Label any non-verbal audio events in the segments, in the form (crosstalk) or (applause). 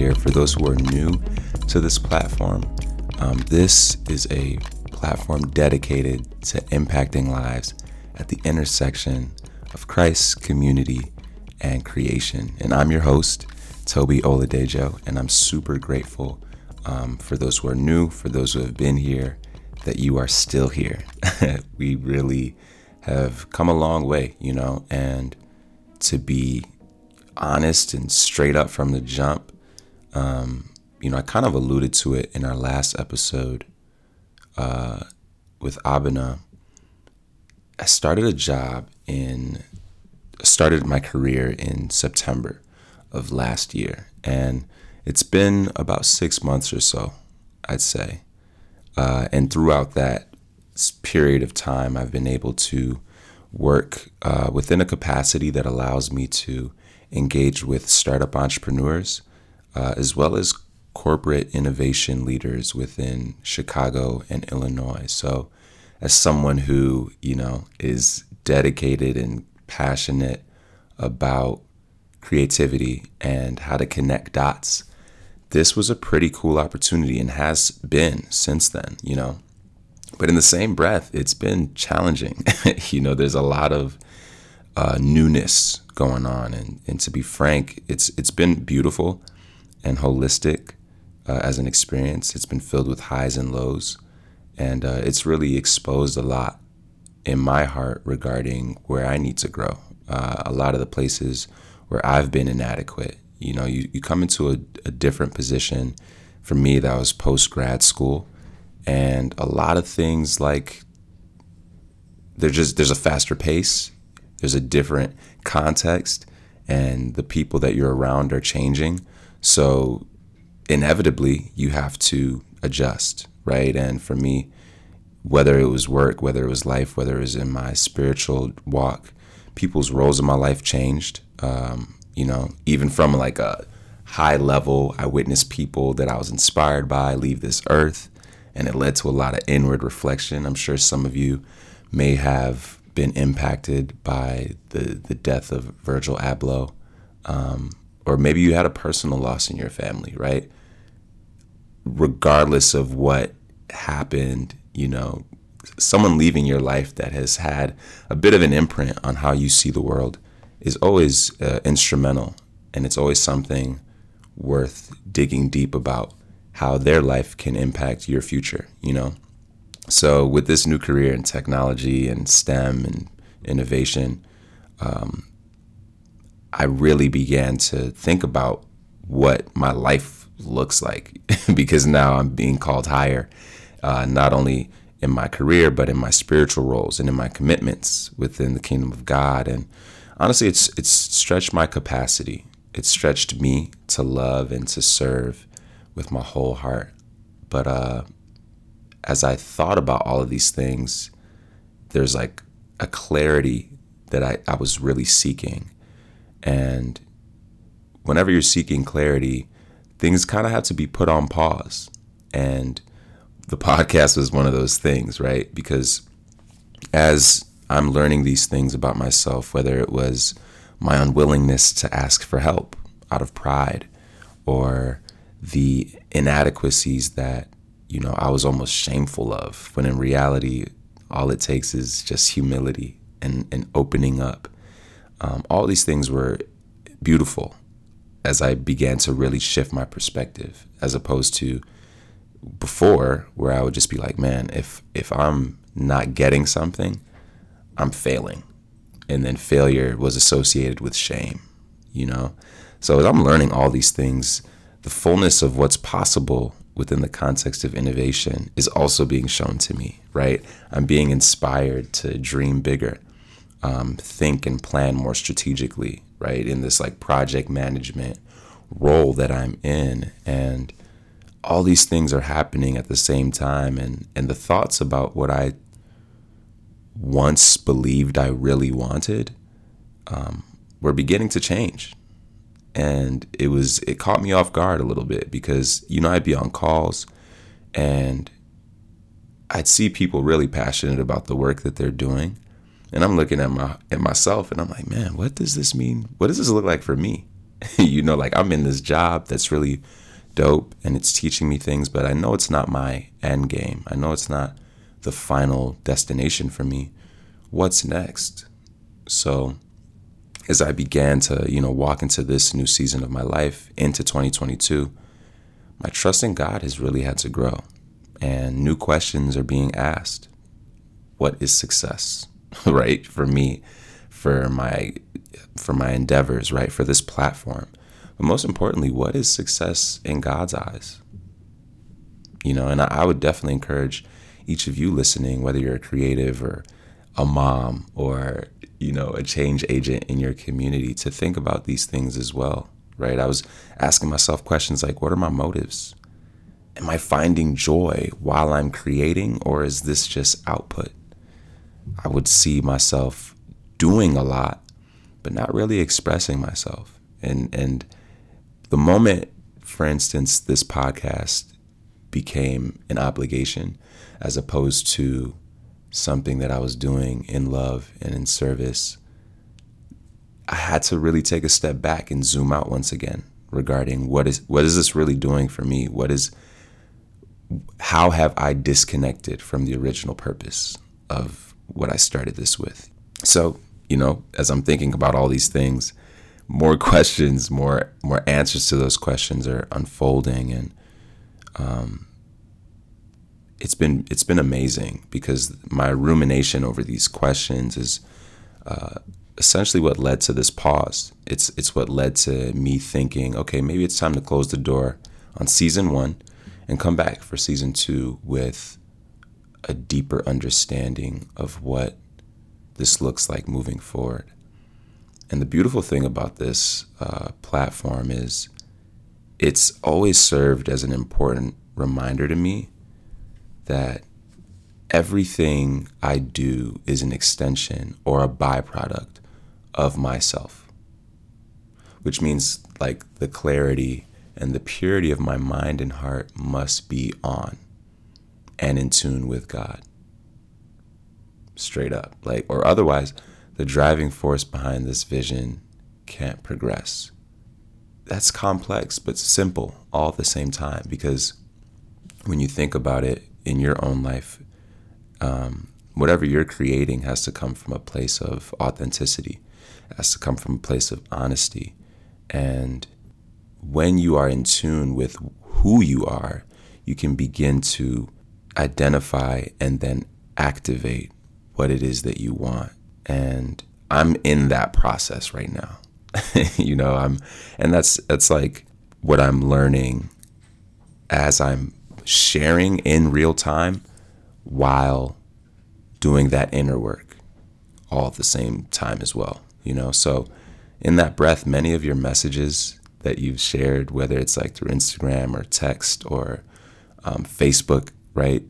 here. For those who are new to this platform, um, this is a platform dedicated to impacting lives at the intersection of Christ, community, and creation. And I'm your host, Toby Oladejo, and I'm super grateful um, for those who are new, for those who have been here, that you are still here. (laughs) we really have come a long way, you know, and to be honest and straight up from the jump, um, you know, I kind of alluded to it in our last episode uh, with Abena. I started a job in, started my career in September of last year, and it's been about six months or so, I'd say. Uh, and throughout that period of time, I've been able to work uh, within a capacity that allows me to engage with startup entrepreneurs uh, as well as corporate innovation leaders within Chicago and Illinois. So, as someone who, you know, is dedicated and passionate about creativity and how to connect dots, this was a pretty cool opportunity and has been since then, you know. But in the same breath, it's been challenging. (laughs) you know, there's a lot of uh, newness going on, and and to be frank, it's it's been beautiful and holistic uh, as an experience. It's been filled with highs and lows, and uh, it's really exposed a lot in my heart regarding where I need to grow. Uh, a lot of the places where I've been inadequate. You know, you, you come into a, a different position. For me, that was post grad school, and a lot of things like there's just there's a faster pace, there's a different context, and the people that you're around are changing. So inevitably, you have to adjust, right? And for me, whether it was work, whether it was life, whether it was in my spiritual walk, people's roles in my life changed. Um, you know, even from like a high level, I witnessed people that I was inspired by leave this earth, and it led to a lot of inward reflection. I'm sure some of you may have been impacted by the the death of Virgil Abloh, um, or maybe you had a personal loss in your family, right? Regardless of what happened, you know, someone leaving your life that has had a bit of an imprint on how you see the world is always uh, instrumental, and it's always something worth digging deep about how their life can impact your future, you know? So, with this new career in technology and STEM and innovation, um, I really began to think about what my life looks like (laughs) because now I'm being called higher, uh, not only in my career, but in my spiritual roles and in my commitments within the kingdom of God. And honestly, it's, it's stretched my capacity. It's stretched me to love and to serve with my whole heart. But uh, as I thought about all of these things, there's like a clarity that I, I was really seeking. And whenever you're seeking clarity, things kind of have to be put on pause. And the podcast was one of those things, right? Because as I'm learning these things about myself, whether it was my unwillingness to ask for help out of pride or the inadequacies that you know, I was almost shameful of, when in reality, all it takes is just humility and, and opening up. Um, all these things were beautiful as I began to really shift my perspective, as opposed to before, where I would just be like, man, if if I'm not getting something, I'm failing, and then failure was associated with shame, you know. So as I'm learning all these things, the fullness of what's possible within the context of innovation is also being shown to me, right? I'm being inspired to dream bigger, um, think and plan more strategically, right? In this like project management role that I'm in. And all these things are happening at the same time. And, and the thoughts about what I once believed I really wanted um, were beginning to change and it was it caught me off guard a little bit because you know I'd be on calls and I'd see people really passionate about the work that they're doing and I'm looking at my at myself and I'm like man what does this mean what does this look like for me (laughs) you know, like I'm in this job that's really dope and it's teaching me things, but I know it's not my end game. I know it's not the final destination for me. What's next? So, as I began to, you know, walk into this new season of my life into 2022, my trust in God has really had to grow and new questions are being asked. What is success? (laughs) right? For me, for my for my endeavors, right? For this platform. But most importantly, what is success in God's eyes? You know, and I, would definitely encourage each of you listening, whether you're a creative or a mom or you know a change agent in your community to think about these things as well right i was asking myself questions like what are my motives am i finding joy while i'm creating or is this just output i would see myself doing a lot but not really expressing myself and and the moment for instance this podcast became an obligation as opposed to something that I was doing in love and in service, I had to really take a step back and zoom out once again regarding what is what is this really doing for me? What is how have I disconnected from the original purpose of what I started this with? So, you know, as I'm thinking about all these things, more (laughs) questions, more more answers to those questions are unfolding and um, it's been it's been amazing because my rumination over these questions is uh, essentially what led to this pause. It's it's what led to me thinking, okay, maybe it's time to close the door on season one and come back for season two with a deeper understanding of what this looks like moving forward. And the beautiful thing about this uh, platform is it's always served as an important reminder to me that everything I do is an extension or a byproduct of myself, which means like the clarity and the purity of my mind and heart must be on and in tune with God. Straight up. Like, or otherwise, the driving force behind this vision can't progress. That's complex, but simple all at the same time because when you think about it, in your own life, um, whatever you're creating has to come from a place of authenticity, it has to come from a place of honesty. And when you are in tune with who you are, you can begin to identify and then activate what it is that you want. And I'm in that process right now. (laughs) you know, I'm and that's that's like what I'm learning as I'm sharing in real time while doing that inner work all at the same time as well you know so in that breath many of your messages that you've shared whether it's like through instagram or text or um, facebook right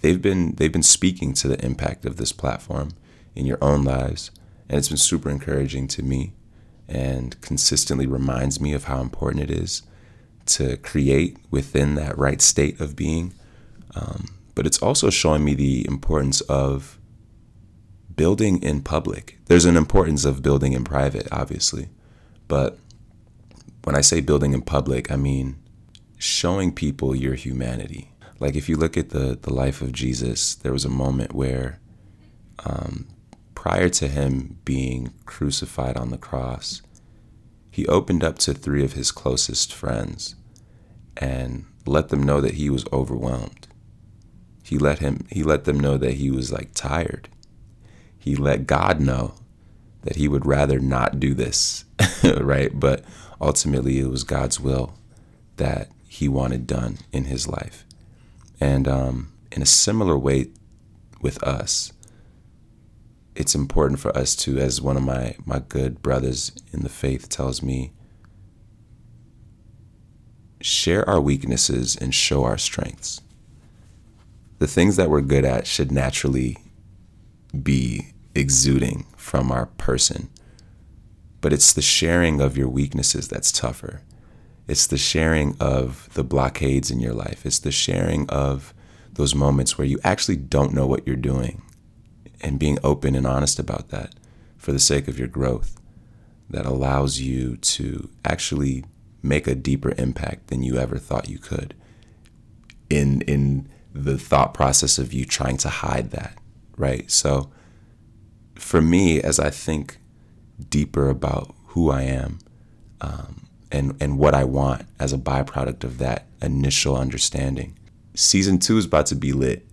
they've been they've been speaking to the impact of this platform in your own lives and it's been super encouraging to me and consistently reminds me of how important it is to create within that right state of being. Um, but it's also showing me the importance of building in public. There's an importance of building in private, obviously. But when I say building in public, I mean showing people your humanity. Like if you look at the, the life of Jesus, there was a moment where um, prior to him being crucified on the cross, he opened up to three of his closest friends and let them know that he was overwhelmed. He let him he let them know that he was like tired. He let God know that he would rather not do this, (laughs) right? But ultimately it was God's will that he wanted done in his life. And um, in a similar way with us, it's important for us to, as one of my, my good brothers in the faith tells me, share our weaknesses and show our strengths. The things that we're good at should naturally be exuding from our person. But it's the sharing of your weaknesses that's tougher. It's the sharing of the blockades in your life. It's the sharing of those moments where you actually don't know what you're doing and being open and honest about that for the sake of your growth. that allows you to actually make a deeper impact than you ever thought you could in in the thought process of you trying to hide that right so for me as i think deeper about who i am um, and and what i want as a byproduct of that initial understanding. Season two is about to be lit.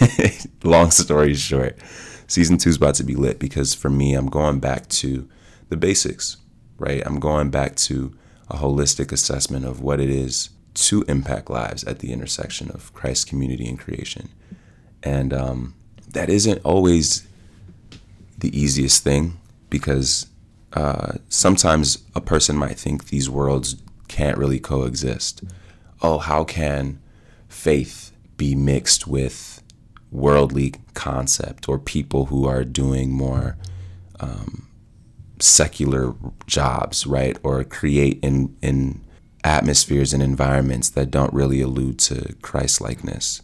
(laughs) Long story short season two is about to be lit because for me i'm going back to the basics right? I'm going back to a holistic assessment of what it is to impact lives at the intersection of Christ, community, and creation. And um, that isn't always the easiest thing because uh, sometimes a person might think these worlds can't really coexist. Oh, how can faith be mixed with worldly concept or people who are doing more um, secular jobs, right? Or create in in atmospheres and environments that don't really allude to Christ likeness.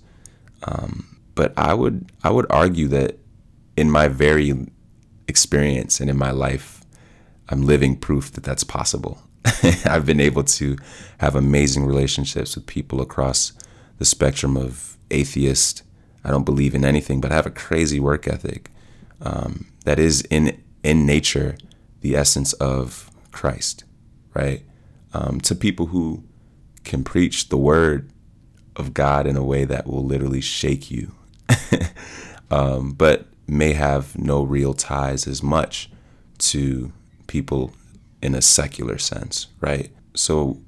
Um, but I would I would argue that in my very experience and in my life, I'm living proof that that's possible. (laughs) I've been able to have amazing relationships with people across the spectrum of atheist. I don't believe in anything, but I have a crazy work ethic um, that is in in nature the essence of Christ, right? Um, to people who can preach the word of God in a way that will literally shake you, (laughs) um, but may have no real ties as much to people in a secular sense, right? So,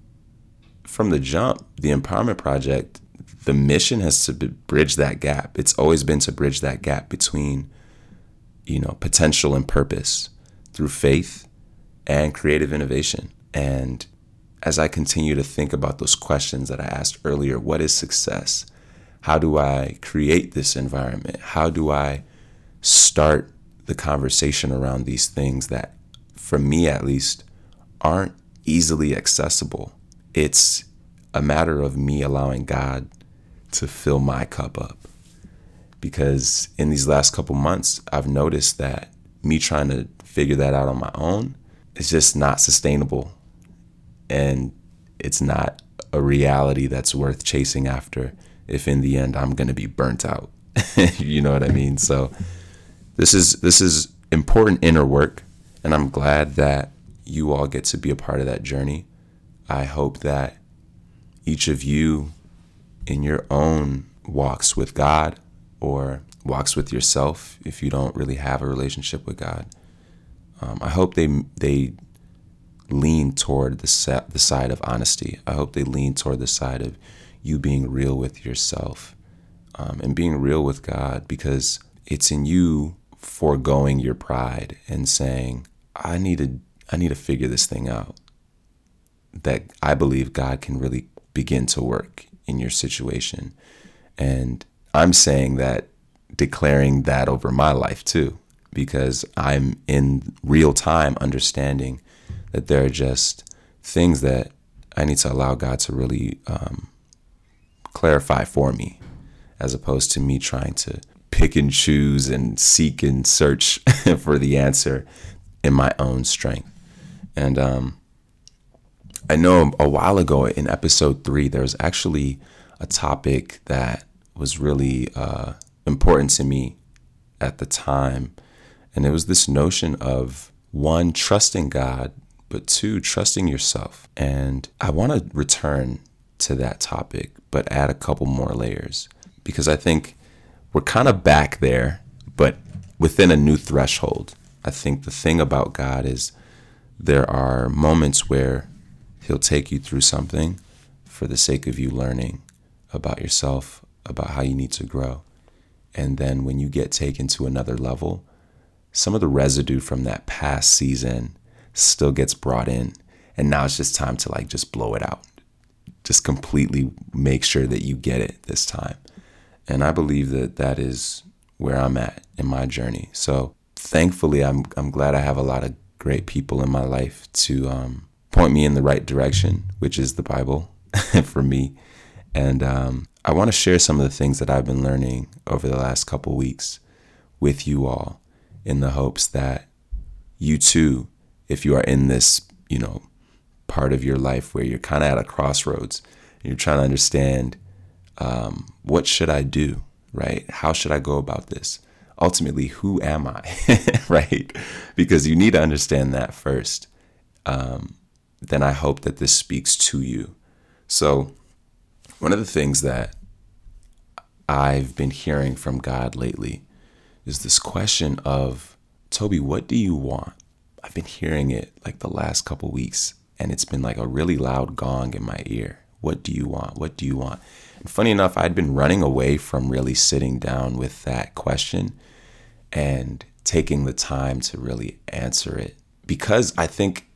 from the jump, the Empowerment Project, the mission has to bridge that gap. It's always been to bridge that gap between, you know, potential and purpose through faith and creative innovation. And as I continue to think about those questions that I asked earlier what is success? How do I create this environment? How do I start the conversation around these things that, for me at least, aren't easily accessible? It's a matter of me allowing God to fill my cup up. Because in these last couple months, I've noticed that me trying to figure that out on my own is just not sustainable and it's not a reality that's worth chasing after if in the end I'm going to be burnt out. (laughs) you know what I mean? So this is this is important inner work and I'm glad that you all get to be a part of that journey. I hope that each of you in your own walks with God or walks with yourself if you don't really have a relationship with God um, I hope they they lean toward the sa- the side of honesty. I hope they lean toward the side of you being real with yourself um, and being real with God because it's in you foregoing your pride and saying, "I need to I need to figure this thing out." That I believe God can really begin to work in your situation, and I'm saying that declaring that over my life too because I'm in real time understanding that there are just things that I need to allow God to really um, clarify for me, as opposed to me trying to pick and choose and seek and search (laughs) for the answer in my own strength. And um, I know a while ago in episode three, there was actually a topic that was really uh, important to me at the time and it was this notion of one, trusting God, but two, trusting yourself. And I want to return to that topic, but add a couple more layers because I think we're kind of back there, but within a new threshold. I think the thing about God is there are moments where He'll take you through something for the sake of you learning about yourself, about how you need to grow. And then when you get taken to another level, some of the residue from that past season still gets brought in. And now it's just time to like just blow it out. Just completely make sure that you get it this time. And I believe that that is where I'm at in my journey. So thankfully, I'm, I'm glad I have a lot of great people in my life to um, point me in the right direction, which is the Bible (laughs) for me. And um, I want to share some of the things that I've been learning over the last couple weeks with you all in the hopes that you too, if you are in this, you know, part of your life where you're kind of at a crossroads and you're trying to understand um, what should I do, right? How should I go about this? Ultimately, who am I, (laughs) right? Because you need to understand that first. Um, then I hope that this speaks to you. So, one of the things that I've been hearing from God lately is this question of, Toby, what do you want? I've been hearing it like the last couple weeks, and it's been like a really loud gong in my ear. What do you want? What do you want? And funny enough, I'd been running away from really sitting down with that question and taking the time to really answer it because I think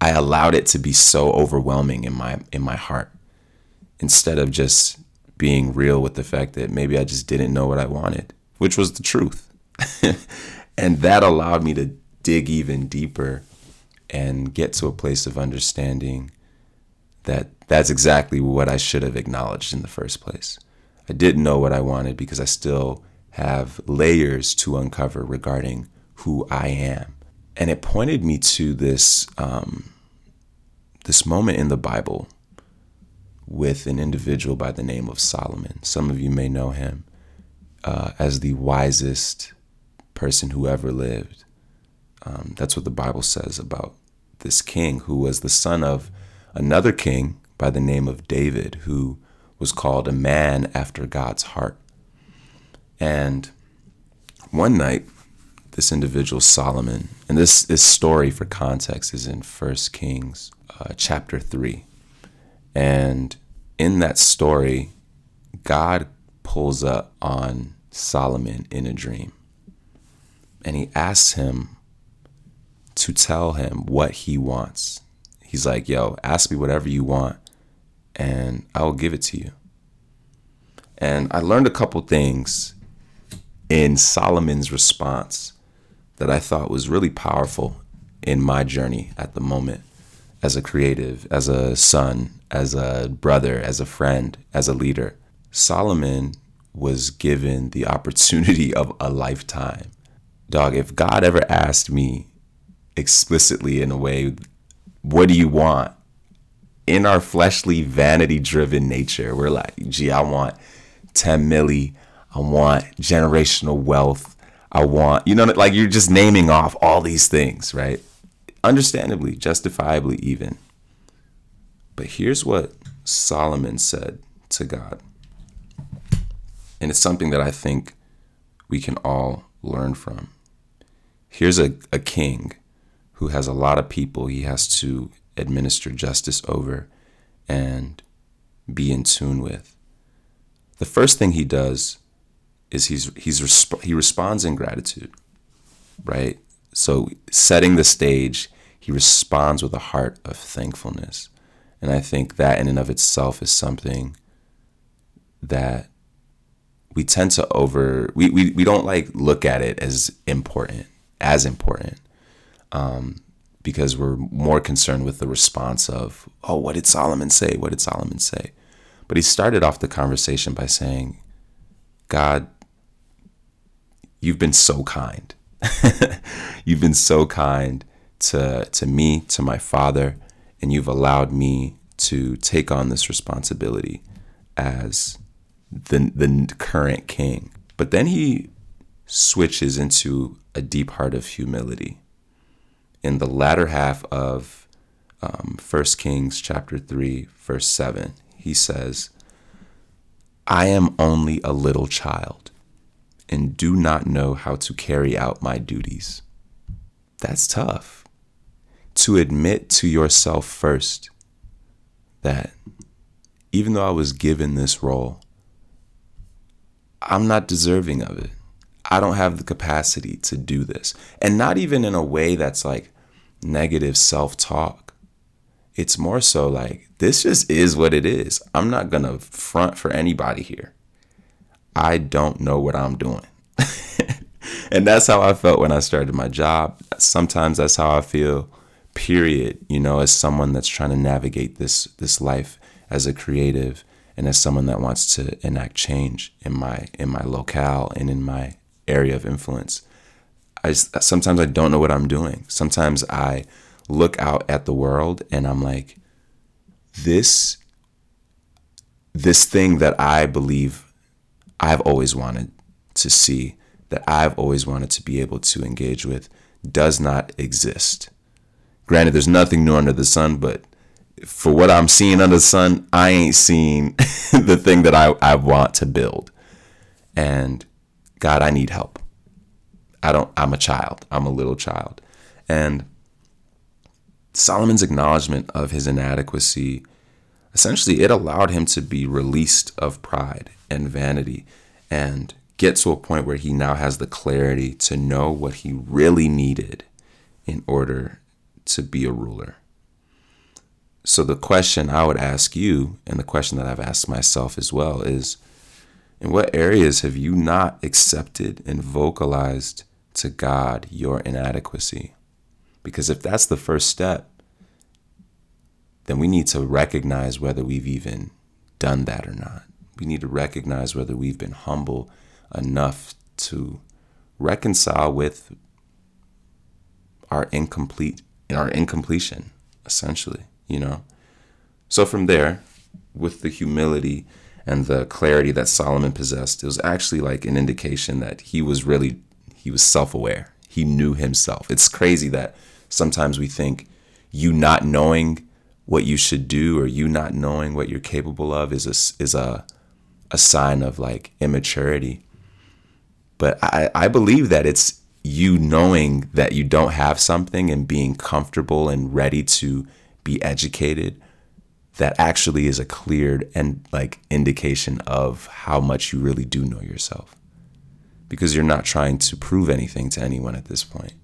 I allowed it to be so overwhelming in my in my heart instead of just being real with the fact that maybe I just didn't know what I wanted, which was the truth. (laughs) and that allowed me to dig even deeper and get to a place of understanding that that's exactly what I should have acknowledged in the first place. I didn't know what I wanted because I still have layers to uncover regarding who I am. And it pointed me to this um, this moment in the Bible with an individual by the name of Solomon. Some of you may know him uh, as the wisest person who ever lived. Um, that's what the Bible says about this king who was the son of another king by the name of David, who was called a man after God's heart. And one night, this individual, Solomon, and this, this story for context is in 1 Kings uh, chapter 3. And in that story, God pulls up on Solomon in a dream. And he asks him to tell him what he wants. He's like, yo, ask me whatever you want, and I will give it to you. And I learned a couple things in Solomon's response that I thought was really powerful in my journey at the moment as a creative, as a son, as a brother, as a friend, as a leader. Solomon was given the opportunity of a lifetime. Dog, if God ever asked me explicitly in a way, what do you want? In our fleshly, vanity driven nature, we're like, gee, I want 10 milli. I want generational wealth. I want, you know, like you're just naming off all these things, right? Understandably, justifiably, even. But here's what Solomon said to God. And it's something that I think we can all learn from. Here's a, a king who has a lot of people he has to administer justice over and be in tune with. The first thing he does is he's he's resp- he responds in gratitude, right? So setting the stage, he responds with a heart of thankfulness. And I think that in and of itself is something that we tend to over we, we, we don't like look at it as important, as important um, because we're more concerned with the response of, oh, what did Solomon say? What did Solomon say? But he started off the conversation by saying, God, you've been so kind. (laughs) you've been so kind to, to me, to my father, and you've allowed me to take on this responsibility as the, the current king. But then he switches into a deep heart of humility in the latter half of um, 1 Kings chapter 3, verse 7, he says, I am only a little child and do not know how to carry out my duties. That's tough. To admit to yourself first that even though I was given this role, I'm not deserving of it. I don't have the capacity to do this. And not even in a way that's like, negative self talk. It's more so like, this just is what it is. I'm not going to front for anybody here. I don't know what I'm doing. (laughs) and that's how I felt when I started my job. Sometimes that's how I feel, period, you know, as someone that's trying to navigate this this life as a creative and as someone that wants to enact change in my in my locale and in my area of influence. I sometimes I don't know what I'm doing. Sometimes I look out at the world and I'm like, this this thing that I believe I've always wanted to see, that I've always wanted to be able to engage with, does not exist. Granted, there's nothing new under the sun, but for what I'm seeing under the sun, I ain't seeing (laughs) the thing that I, I want to build. And God, I need help. I don't, I'm a child. I'm a little child. And Solomon's acknowledgement of his inadequacy essentially it allowed him to be released of pride and vanity and get to a point where he now has the clarity to know what he really needed in order to be a ruler. So, the question I would ask you, and the question that I've asked myself as well, is in what areas have you not accepted and vocalized to God your inadequacy? Because if that's the first step, then we need to recognize whether we've even done that or not. We need to recognize whether we've been humble enough to reconcile with our incomplete our incompletion essentially you know so from there with the humility and the clarity that Solomon possessed it was actually like an indication that he was really he was self-aware. He knew himself. It's crazy that sometimes we think you not knowing what you should do or you not knowing what you're capable of is a, is a, a sign of like immaturity. But I, I believe that it's you knowing that you don't have something and being comfortable and ready to be educated that actually is a cleared and like indication of how much you really do know yourself because you're not trying to prove anything to anyone at this point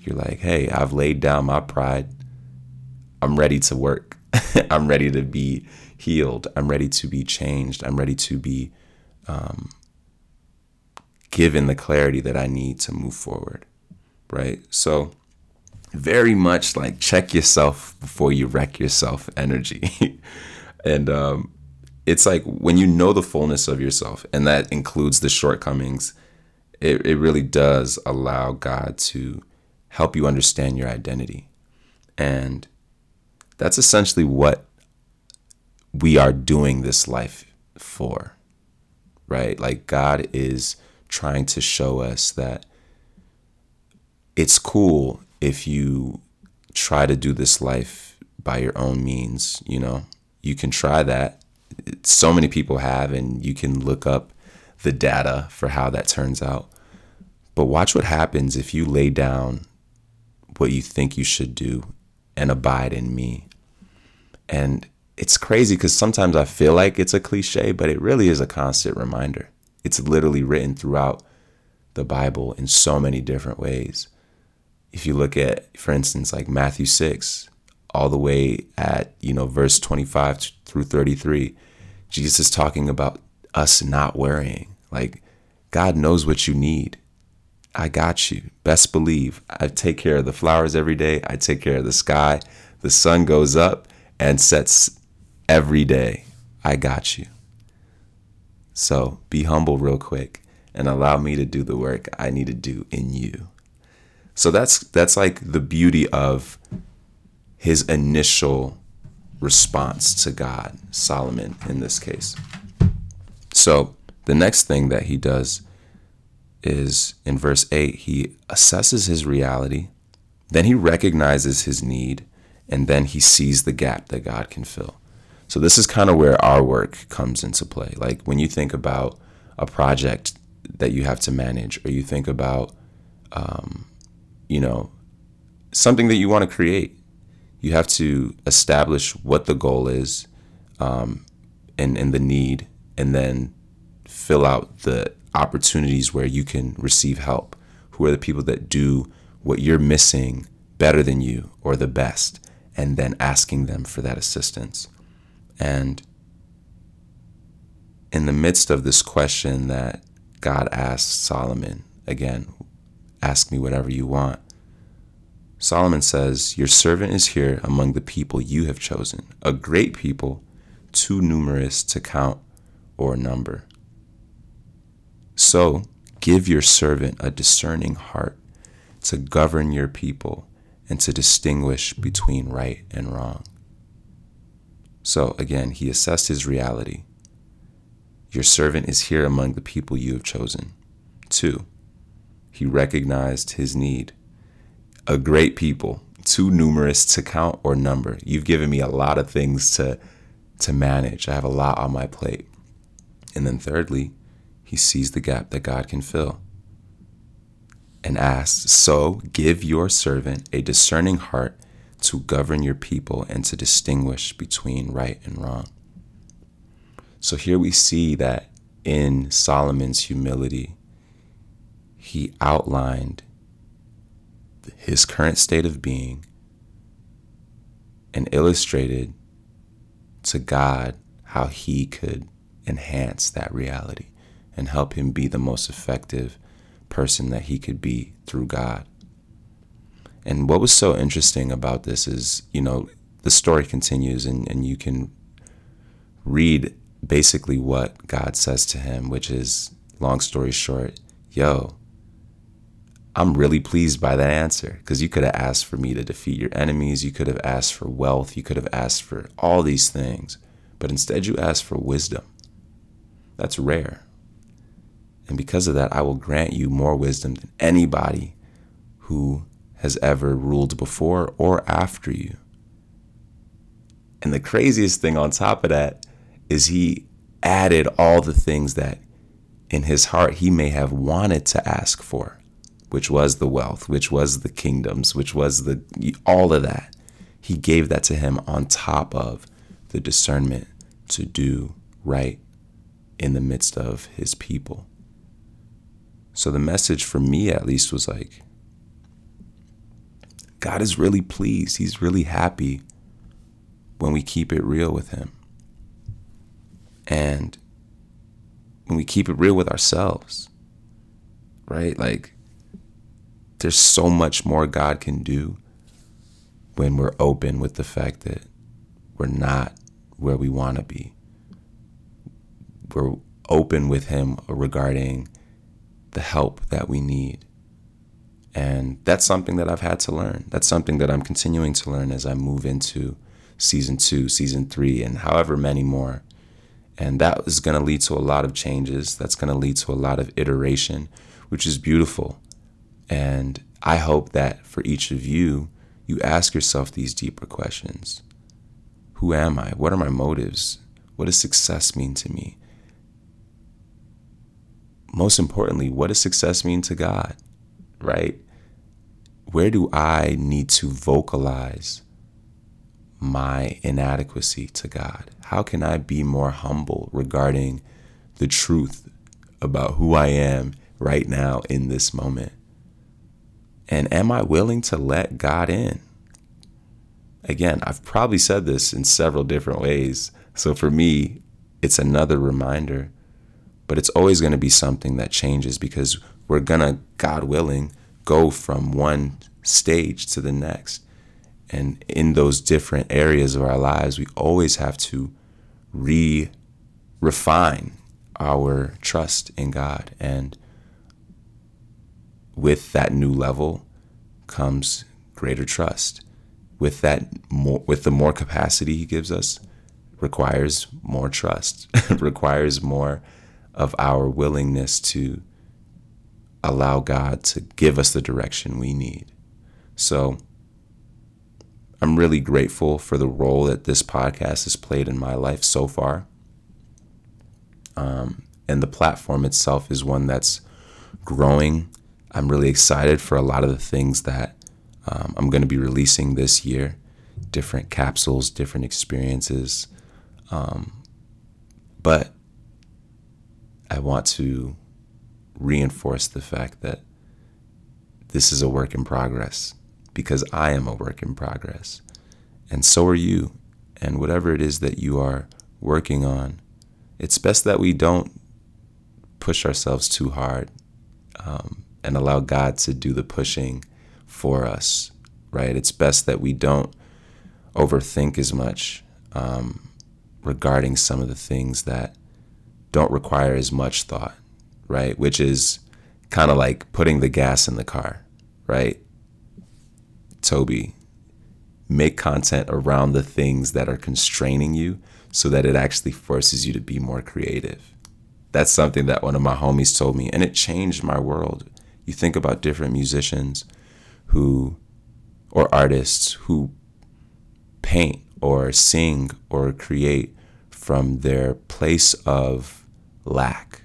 you're like hey i've laid down my pride i'm ready to work (laughs) I'm ready to be healed. I'm ready to be changed. I'm ready to be um, given the clarity that I need to move forward. Right. So, very much like check yourself before you wreck yourself energy. (laughs) and um, it's like when you know the fullness of yourself, and that includes the shortcomings, it, it really does allow God to help you understand your identity. And that's essentially what we are doing this life for, right? Like God is trying to show us that it's cool if you try to do this life by your own means, you know, you can try that. So many people have, and you can look up the data for how that turns out. But watch what happens if you lay down what you think you should do and abide in me. And it's crazy because sometimes I feel like it's a cliche, but it really is a constant reminder. It's literally written throughout the Bible in so many different ways. If you look at, for instance, like Matthew 6, all the way at, you know, verse 25 through 33, Jesus is talking about us not worrying. Like, God knows what you need. I got you. Best believe. I take care of the flowers every day. I take care of the sky. The sun goes up and sets every day. I got you. So be humble real quick and allow me to do the work I need to do in you. So that's that's like the beauty of his initial response to God, Solomon in this case. So the next thing that he does is in verse 8, he assesses his reality, then he recognizes his need, and then he sees the gap that God can fill. So this is kind of where our work comes into play. Like when you think about a project that you have to manage, or you think about, um, you know, something that you want to create, you have to establish what the goal is, um, and and the need, and then fill out the opportunities where you can receive help. Who are the people that do what you're missing better than you or the best? and then asking them for that assistance. And in the midst of this question that God asked Solomon, again, ask me whatever you want. Solomon says, Your servant is here among the people you have chosen, a great people, too numerous to count or number. So give your servant a discerning heart to govern your people and to distinguish between right and wrong. So again, he assessed his reality. Your servant is here among the people you have chosen. Two, he recognized his need. A great people, too numerous to count or number. You've given me a lot of things to to manage. I have a lot on my plate. And then thirdly, he sees the gap that God can fill and asks, So give your servant a discerning heart to govern your people and to distinguish between right and wrong. So here we see that in Solomon's humility, he outlined his current state of being and illustrated to God how he could enhance that reality and help him be the most effective person that he could be through God. And what was so interesting about this is, you know, the story continues and, and you can read basically what God says to him, which is, long story short, yo, I'm really pleased by that answer because you could have asked for me to defeat your enemies. You could have asked for wealth. You could have asked for all these things. But instead, you asked for wisdom. That's rare. And because of that, I will grant you more wisdom than anybody who has ever ruled before or after you. And the craziest thing on top of that is he added all the things that in his heart he may have wanted to ask for which was the wealth, which was the kingdoms, which was the all of that. He gave that to him on top of the discernment to do right in the midst of his people. So the message for me at least was like God is really pleased. He's really happy when we keep it real with him. And when we keep it real with ourselves. Right? Like there's so much more God can do when we're open with the fact that we're not where we want to be. We're open with Him regarding the help that we need. And that's something that I've had to learn. That's something that I'm continuing to learn as I move into season two, season three, and however many more. And that is going to lead to a lot of changes. That's going to lead to a lot of iteration, which is beautiful. And I hope that for each of you, you ask yourself these deeper questions Who am I? What are my motives? What does success mean to me? Most importantly, what does success mean to God? Right? Where do I need to vocalize my inadequacy to God? How can I be more humble regarding the truth about who I am right now in this moment? And am I willing to let God in? Again, I've probably said this in several different ways. So for me, it's another reminder, but it's always going to be something that changes because we're going to, God willing, go from one stage to the next. And in those different areas of our lives, we always have to re refine our trust in God and with that new level comes greater trust. With that more with the more capacity he gives us requires more trust. (laughs) requires more of our willingness to allow God to give us the direction we need. So I'm really grateful for the role that this podcast has played in my life so far. Um, and the platform itself is one that's growing I'm really excited for a lot of the things that um, I'm going to be releasing this year different capsules, different experiences. Um, but I want to reinforce the fact that this is a work in progress because I am a work in progress. And so are you. And whatever it is that you are working on, it's best that we don't push ourselves too hard. Um, and allow God to do the pushing for us, right? It's best that we don't overthink as much um, regarding some of the things that don't require as much thought, right? Which is kind of like putting the gas in the car, right? Toby, make content around the things that are constraining you so that it actually forces you to be more creative. That's something that one of my homies told me, and it changed my world. You think about different musicians who, or artists who paint or sing or create from their place of lack,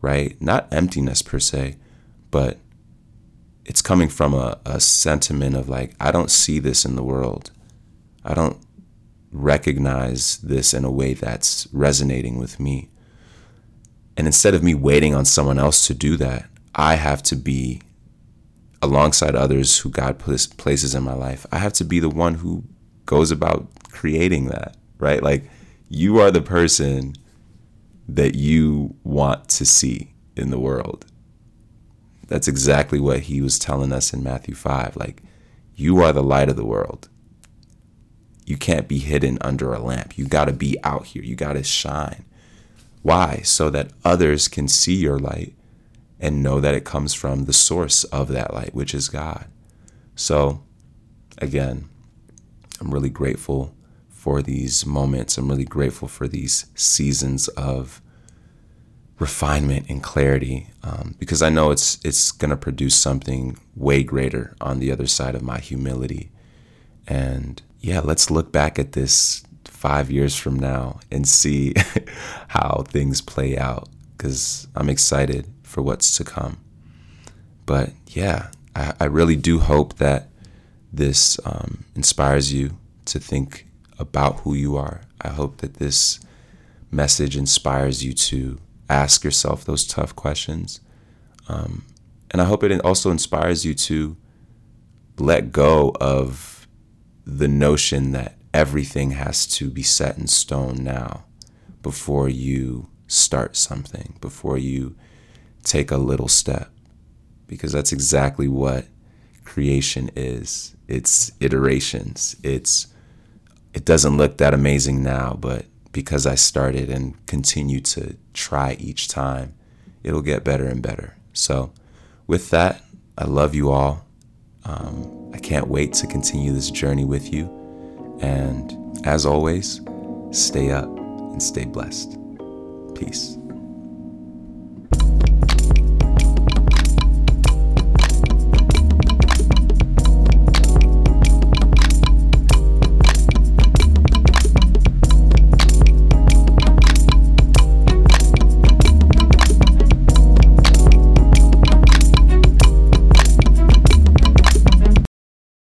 right? Not emptiness per se, but it's coming from a, a sentiment of like, I don't see this in the world. I don't recognize this in a way that's resonating with me. And instead of me waiting on someone else to do that, I have to be alongside others who God places in my life. I have to be the one who goes about creating that, right? Like you are the person that you want to see in the world. That's exactly what he was telling us in Matthew 5. Like, you are the light of the world. You can't be hidden under a lamp. You got to be out here. You got to shine. Why? So that others can see your light and know that it comes from the source of that light, which is God. So, again, I'm really grateful for these moments. I'm really grateful for these seasons of refinement and clarity um, because I know it's it's gonna produce something way greater on the other side of my humility. And yeah, let's look back at this five years from now and see (laughs) how things play out because I'm excited for what's to come. But yeah, I, I really do hope that this um, inspires you to think about who you are. I hope that this message inspires you to ask yourself those tough questions. Um, and I hope it also inspires you to let go of the notion that everything has to be set in stone now before you start something, before you take a little step. Because that's exactly what creation is. It's iterations. It's it doesn't look that amazing now, but because I started and continue to try each time, it'll get better and better. So, with that, I love you all. Um, I can't wait to continue this journey with you. And as always, stay up and stay blessed. Peace.